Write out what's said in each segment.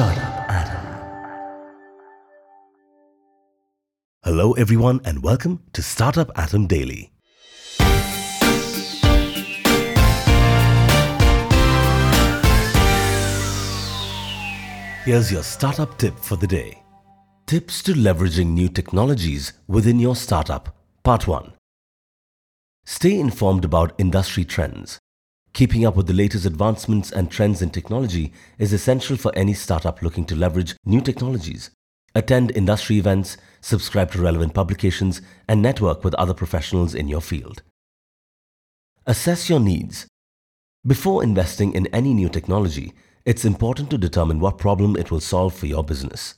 Startup. Hello, everyone, and welcome to Startup Atom Daily. Here's your startup tip for the day Tips to leveraging new technologies within your startup, Part 1. Stay informed about industry trends. Keeping up with the latest advancements and trends in technology is essential for any startup looking to leverage new technologies. Attend industry events, subscribe to relevant publications, and network with other professionals in your field. Assess your needs. Before investing in any new technology, it's important to determine what problem it will solve for your business.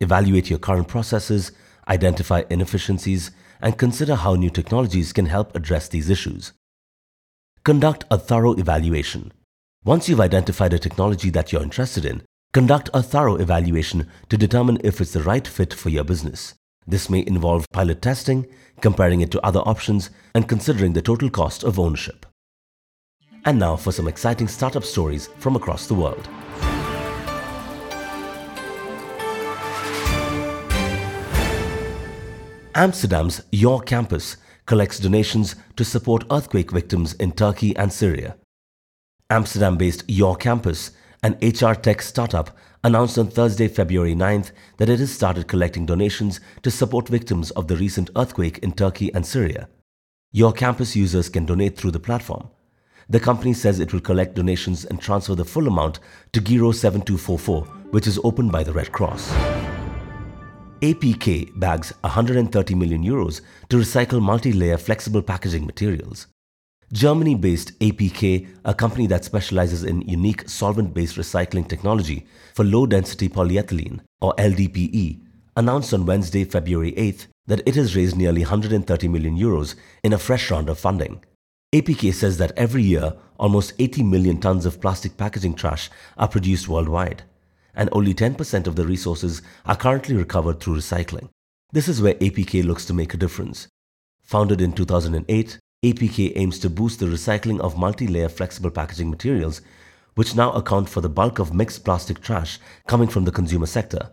Evaluate your current processes, identify inefficiencies, and consider how new technologies can help address these issues. Conduct a thorough evaluation. Once you've identified a technology that you're interested in, conduct a thorough evaluation to determine if it's the right fit for your business. This may involve pilot testing, comparing it to other options, and considering the total cost of ownership. And now for some exciting startup stories from across the world. Amsterdam's Your Campus collects donations to support earthquake victims in Turkey and Syria. Amsterdam based Your Campus, an HR tech startup, announced on Thursday, February 9th that it has started collecting donations to support victims of the recent earthquake in Turkey and Syria. Your Campus users can donate through the platform. The company says it will collect donations and transfer the full amount to Giro 7244, which is opened by the Red Cross. APK bags 130 million euros to recycle multi-layer flexible packaging materials. Germany-based APK, a company that specializes in unique solvent-based recycling technology for low-density polyethylene, or LDPE, announced on Wednesday, February 8th that it has raised nearly 130 million euros in a fresh round of funding. APK says that every year, almost 80 million tons of plastic packaging trash are produced worldwide and only 10% of the resources are currently recovered through recycling. This is where APK looks to make a difference. Founded in 2008, APK aims to boost the recycling of multi-layer flexible packaging materials, which now account for the bulk of mixed plastic trash coming from the consumer sector.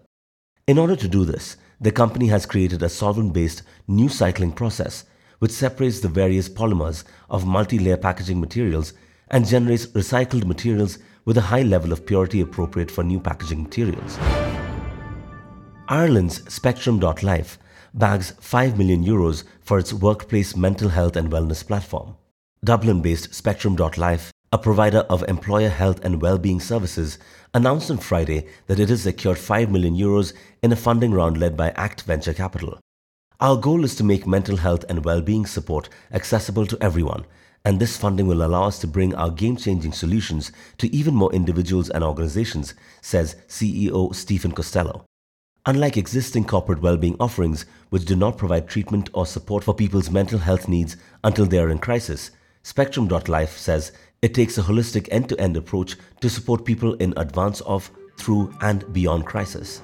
In order to do this, the company has created a solvent-based new cycling process which separates the various polymers of multi-layer packaging materials and generates recycled materials with a high level of purity appropriate for new packaging materials. Ireland's Spectrum.life bags 5 million euros for its workplace mental health and wellness platform. Dublin-based Spectrum.life, a provider of employer health and well-being services, announced on Friday that it has secured 5 million euros in a funding round led by ACT Venture Capital. Our goal is to make mental health and well-being support accessible to everyone and this funding will allow us to bring our game changing solutions to even more individuals and organizations, says CEO Stephen Costello. Unlike existing corporate well-being offerings which do not provide treatment or support for people's mental health needs until they are in crisis, Spectrum.life says it takes a holistic end-to-end approach to support people in advance of, through and beyond crisis.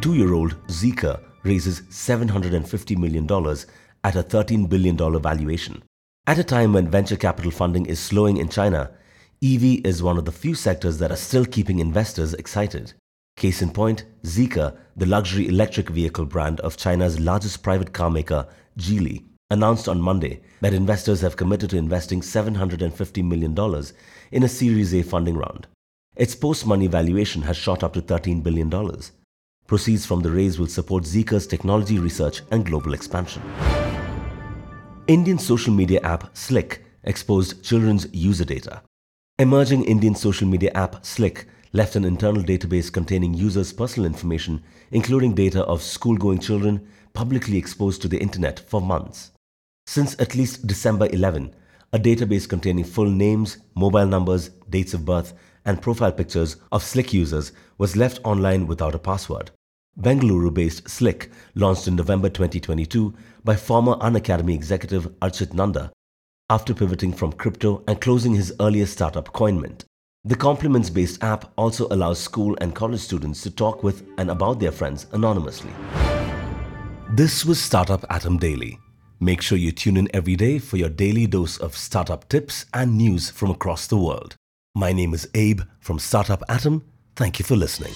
Two-year-old Zeekr raises $750 million at a $13 billion valuation. At a time when venture capital funding is slowing in China, EV is one of the few sectors that are still keeping investors excited. Case in point, Zeekr, the luxury electric vehicle brand of China's largest private car maker, Geely, announced on Monday that investors have committed to investing $750 million in a Series A funding round. Its post-money valuation has shot up to $13 billion. Proceeds from the raise will support Zeekr's technology research and global expansion. Indian social media app Slick exposed children's user data. Emerging Indian social media app Slick left an internal database containing users' personal information, including data of school-going children, publicly exposed to the internet for months. Since at least December 11, a database containing full names, mobile numbers, dates of birth, and profile pictures of Slick users was left online without a password. Bengaluru-based Slick, launched in November 2022 by former Unacademy executive Archit Nanda after pivoting from crypto and closing his earlier startup CoinMint. The compliments-based app also allows school and college students to talk with and about their friends anonymously. This was Startup Atom Daily. Make sure you tune in every day for your daily dose of startup tips and news from across the world. My name is Abe from Startup Atom Thank you for listening.